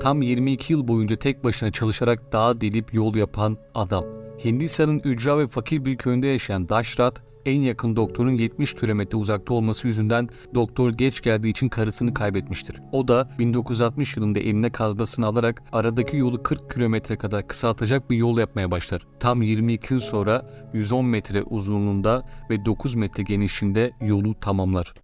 Tam 22 yıl boyunca tek başına çalışarak dağ delip yol yapan adam. Hindistan'ın ücra ve fakir bir köyünde yaşayan Dashrat, en yakın doktorun 70 kilometre uzakta olması yüzünden doktor geç geldiği için karısını kaybetmiştir. O da 1960 yılında eline kazmasını alarak aradaki yolu 40 kilometre kadar kısaltacak bir yol yapmaya başlar. Tam 22 yıl sonra 110 metre uzunluğunda ve 9 metre genişliğinde yolu tamamlar.